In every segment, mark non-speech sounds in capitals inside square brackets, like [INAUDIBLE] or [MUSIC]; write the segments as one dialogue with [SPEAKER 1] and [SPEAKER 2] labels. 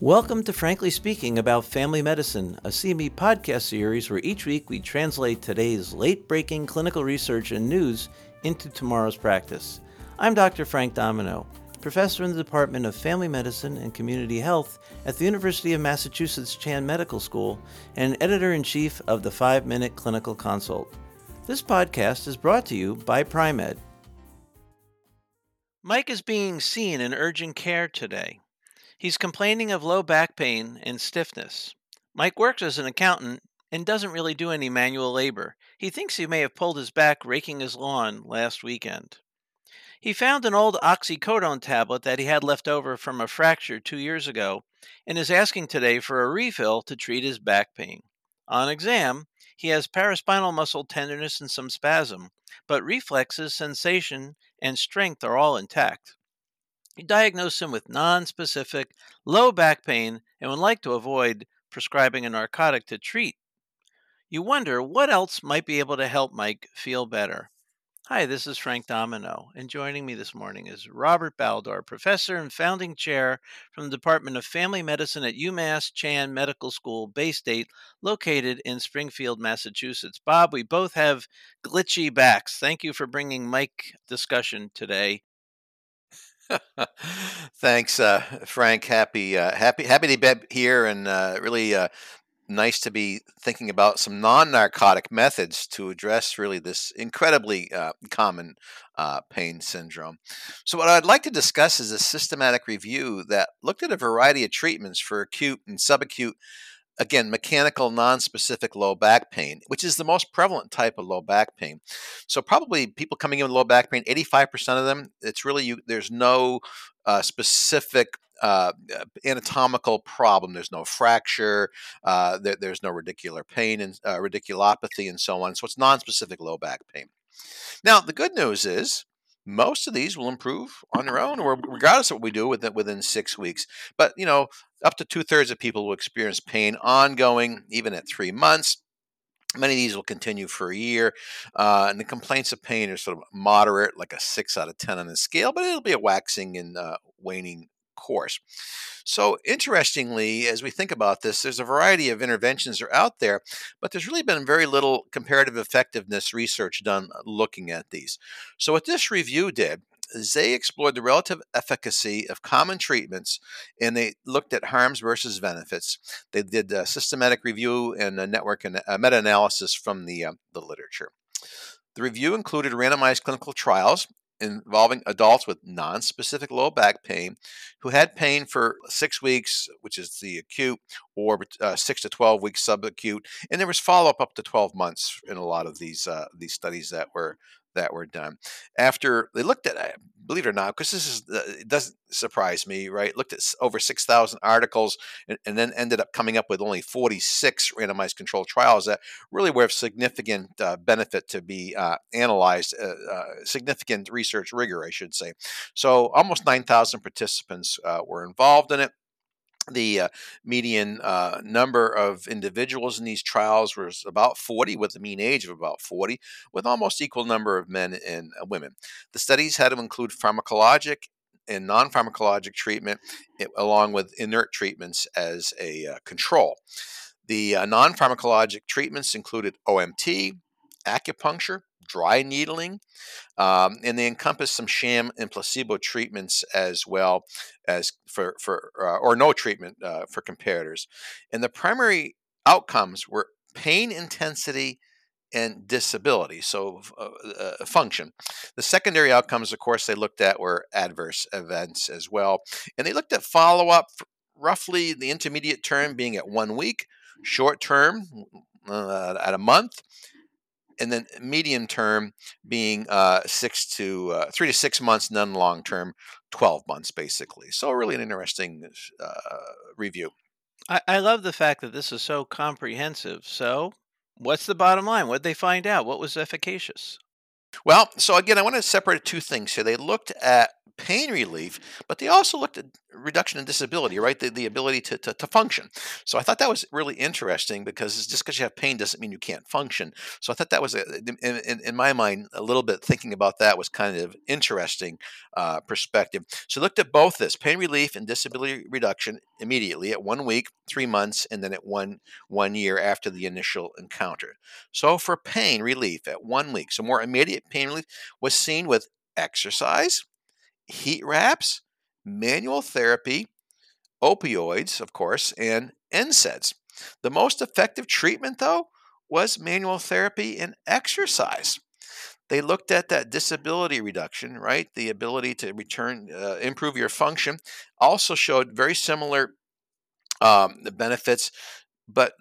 [SPEAKER 1] Welcome to Frankly Speaking about Family Medicine, a CME podcast series where each week we translate today's late breaking clinical research and news into tomorrow's practice. I'm Dr. Frank Domino, professor in the Department of Family Medicine and Community Health at the University of Massachusetts Chan Medical School and editor in chief of the 5 Minute Clinical Consult. This podcast is brought to you by Pri-Med. Mike is being seen in urgent care today. He's complaining of low back pain and stiffness. Mike works as an accountant and doesn't really do any manual labor. He thinks he may have pulled his back raking his lawn last weekend. He found an old oxycodone tablet that he had left over from a fracture two years ago and is asking today for a refill to treat his back pain. On exam, he has paraspinal muscle tenderness and some spasm, but reflexes, sensation, and strength are all intact. You diagnose him with non-specific low back pain and would like to avoid prescribing a narcotic to treat. You wonder what else might be able to help Mike feel better. Hi, this is Frank Domino, and joining me this morning is Robert Baldor, professor and founding chair from the Department of Family Medicine at UMass Chan Medical School, Baystate, located in Springfield, Massachusetts. Bob, we both have glitchy backs. Thank you for bringing Mike discussion today. [LAUGHS]
[SPEAKER 2] Thanks, uh, Frank. Happy, uh, happy, happy to be here, and uh, really uh, nice to be thinking about some non-narcotic methods to address really this incredibly uh, common uh, pain syndrome. So, what I'd like to discuss is a systematic review that looked at a variety of treatments for acute and subacute again, mechanical non-specific low back pain, which is the most prevalent type of low back pain. So probably people coming in with low back pain, 85% of them, it's really you, there's no uh, specific uh, anatomical problem. There's no fracture. Uh, there, there's no radicular pain and uh, radiculopathy and so on. So it's non-specific low back pain. Now the good news is most of these will improve on their own, or regardless of what we do within within six weeks. But you know, up to two thirds of people will experience pain ongoing, even at three months. Many of these will continue for a year, uh, and the complaints of pain are sort of moderate, like a six out of ten on the scale, but it'll be a waxing and uh, waning course. So, interestingly, as we think about this, there's a variety of interventions are out there, but there's really been very little comparative effectiveness research done looking at these. So, what this review did they explored the relative efficacy of common treatments and they looked at harms versus benefits. They did a systematic review and a network and meta analysis from the, uh, the literature. The review included randomized clinical trials involving adults with non-specific low back pain who had pain for six weeks, which is the acute, or uh, six to twelve weeks subacute, and there was follow-up up to twelve months in a lot of these uh, these studies that were that were done. After they looked at believe it or not, because this is it doesn't surprise me, right? Looked at over six thousand articles, and, and, then ended up coming up with only forty six randomized controlled trials that really were of significant uh, benefit to be uh, analyzed, uh, uh, significant research rigor, I should say. So almost nine thousand participants uh, were involved in it the uh, median uh, number of individuals in these trials was about 40 with a mean age of about 40 with almost equal number of men and uh, women. The studies had to include pharmacologic and non-pharmacologic treatment along with inert treatments as a uh, control. The uh, non-pharmacologic treatments included omt acupuncture dry needling, um, and they encompass some sham and placebo treatments as well as for for uh, or no treatment uh, for comparators. And the primary outcomes were pain intensity and disability, so uh, uh, function. The secondary outcomes, of course, they looked at were adverse events as well, and they looked at follow up. Roughly, the intermediate term being at one week, short term uh, at a month, and then medium term being uh, six to uh, three to six months, none long term, 12 months basically. So, really an interesting uh, review.
[SPEAKER 1] I, I love the fact that this is so comprehensive. So, what's the bottom line? What did they find out? What was efficacious?
[SPEAKER 2] Well, so again, I want to separate two things here. They looked at pain relief, but they also looked at reduction in disability, right? The, the ability to, to, to function. So I thought that was really interesting because just because you have pain doesn't mean you can't function. So I thought that was, a, in, in, my mind, a little bit thinking about that was kind of interesting uh, perspective. So looked at both this pain relief and disability reduction immediately at one week, three months, and then at one one year after the initial encounter. So for pain relief at one week, so more immediate pain relief was seen with exercise, heat wraps, manual therapy, opioids, of course, and NSAIDs. The most effective treatment, though, was manual therapy and exercise. They looked at that disability reduction, right? The ability to return, uh, improve your function, also showed very similar um, benefits, but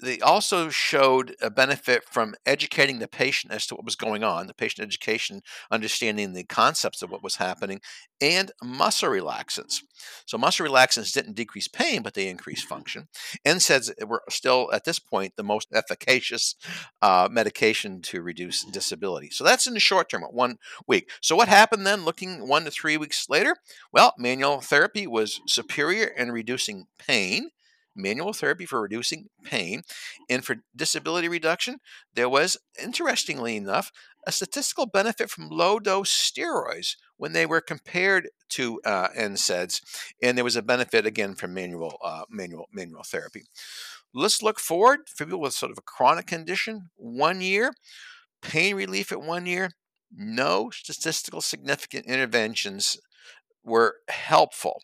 [SPEAKER 2] they also showed a benefit from educating the patient as to what was going on, the patient education, understanding the concepts of what was happening, and muscle relaxants. So, muscle relaxants didn't decrease pain, but they increased function. and NSAIDs were still, at this point, the most efficacious uh, medication to reduce disability. So, that's in the short term, one week. So, what happened then, looking one to three weeks later? Well, manual therapy was superior in reducing pain manual therapy for reducing pain. And for disability reduction, there was, interestingly enough, a statistical benefit from low dose steroids when they were compared to uh, NSAIDs, and there was a benefit again from manual uh, manual manual therapy. Let's look forward for people with sort of a chronic condition. One year, pain relief at one year. No statistical significant interventions were helpful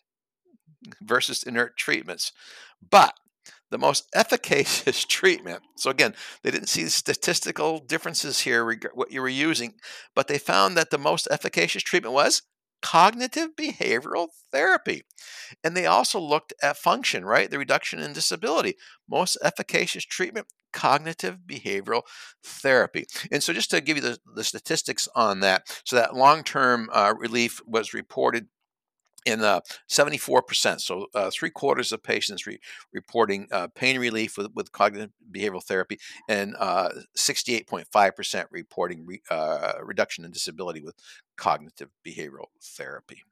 [SPEAKER 2] versus inert treatments. But the most [LAUGHS] efficacious treatment, so again, they didn't see statistical differences here, what you were using, but they found that the most efficacious treatment was cognitive behavioral therapy. And they also looked at function, right? The reduction in disability. Most efficacious treatment, cognitive behavioral therapy. And so, just to give you the, the statistics on that, so that long term uh, relief was reported in uh, 74%. So, uh, three quarters of patients re- reporting uh, pain relief with, with cognitive behavioral therapy, and 68.5% uh, reporting re- uh, reduction in disability with cognitive behavioral therapy.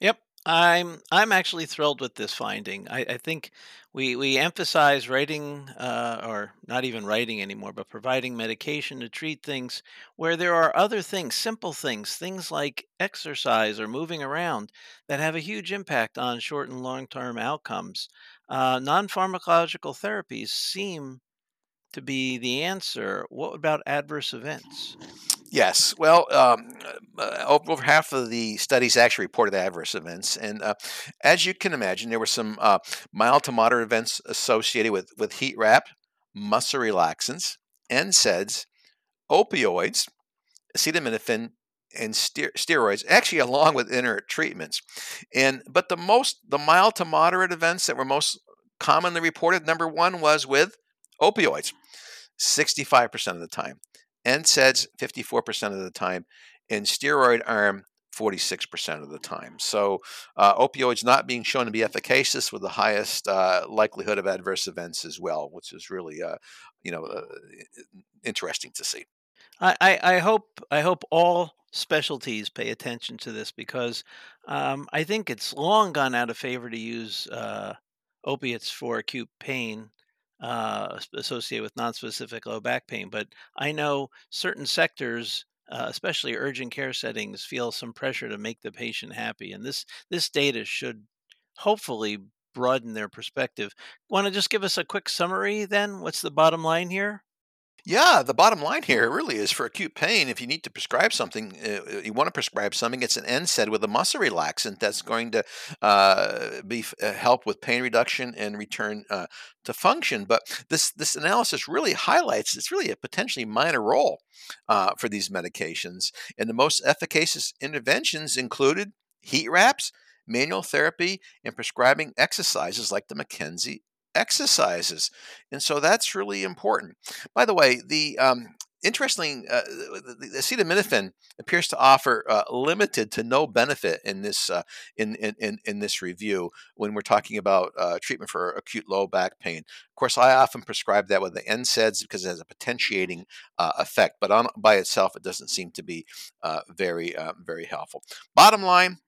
[SPEAKER 1] Yep. I'm I'm actually thrilled with this finding. I, I think we we emphasize writing, uh, or not even writing anymore, but providing medication to treat things where there are other things, simple things, things like exercise or moving around, that have a huge impact on short and long term outcomes. Uh, non pharmacological therapies seem to be the answer. What about adverse events?
[SPEAKER 2] Yes. Well, um, uh, over half of the studies actually reported adverse events. And uh, as you can imagine, there were some uh, mild to moderate events associated with, with heat wrap, muscle relaxants, NSAIDs, opioids, acetaminophen, and steroids, actually along with inert treatments. And but the most the mild to moderate events that were most commonly reported, number one was with opioids, 65% of the time. NSAIDs 54% of the time, and steroid arm 46% of the time. So, uh, opioids not being shown to be efficacious with the highest uh, likelihood of adverse events as well, which is really, uh, you know, uh, interesting to see.
[SPEAKER 1] I, I, hope I hope all specialties pay attention to this because um, I think it's long gone out of favor to use uh, opiates for acute pain uh, associated with nonspecific low back pain. But I know certain sectors, uh, especially urgent care settings, feel some pressure to make the patient happy, and this this data should hopefully broaden their perspective. Want to just give us a quick summary then? What's the bottom line here?
[SPEAKER 2] Yeah, the bottom line here really is for acute pain. If you need to prescribe something, uh, you want to prescribe something. It's an NSAID with a muscle relaxant that's going to uh, be uh, help with pain reduction and return uh, to function. But this this analysis really highlights it's really a potentially minor role uh, for these medications, and the most efficacious interventions included heat wraps, manual therapy, and prescribing exercises like the McKenzie exercises. And so that's really important. By the way, the um, interesting, uh, the acetaminophen appears to offer uh, limited to no benefit in this uh, in, in in this review when we're talking about uh, treatment for acute low back pain. Of course, I often prescribe that with the NSAIDs because it has a potentiating uh, effect, but on by itself, it doesn't seem to be uh, very very helpful. Bottom line.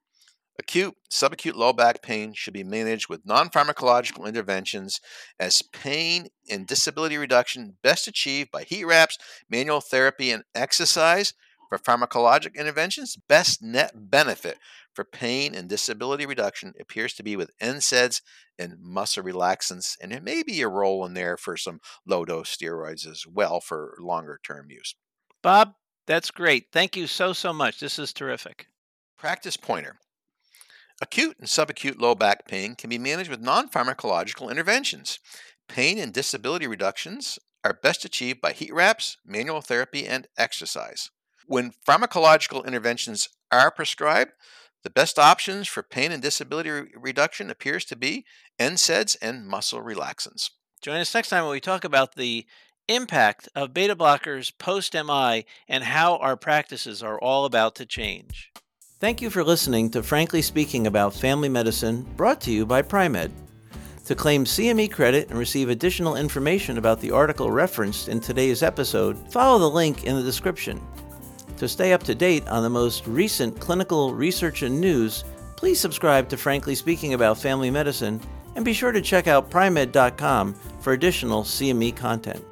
[SPEAKER 2] Acute, subacute low back pain should be managed with non pharmacological interventions as pain and disability reduction best achieved by heat wraps, manual therapy, and exercise. For pharmacologic interventions, best net benefit for pain and disability reduction appears to be with NSAIDs and muscle relaxants, and there may be a role in there for some low dose steroids as well for longer term use.
[SPEAKER 1] Bob, that's great. Thank you so, so much. This is terrific.
[SPEAKER 2] Practice pointer. Acute and subacute low back pain can be managed with non pharmacological interventions. Pain and disability reductions are best achieved by heat wraps, manual therapy, and exercise. When pharmacological interventions are prescribed, the best options for pain and disability re- reduction appears to be NSAIDs and muscle relaxants.
[SPEAKER 1] Join us next time when we talk about the impact of beta blockers post MI and how our practices are all about to change. Thank you for listening to Frankly Speaking About Family Medicine, brought to you by Pri-Med. To claim CME credit and receive additional information about the article referenced in today's episode, follow the link in the description. To stay up to date on the most recent clinical research and news, please subscribe to Frankly Speaking About Family Medicine and be sure to check out pri-med.com for additional CME content.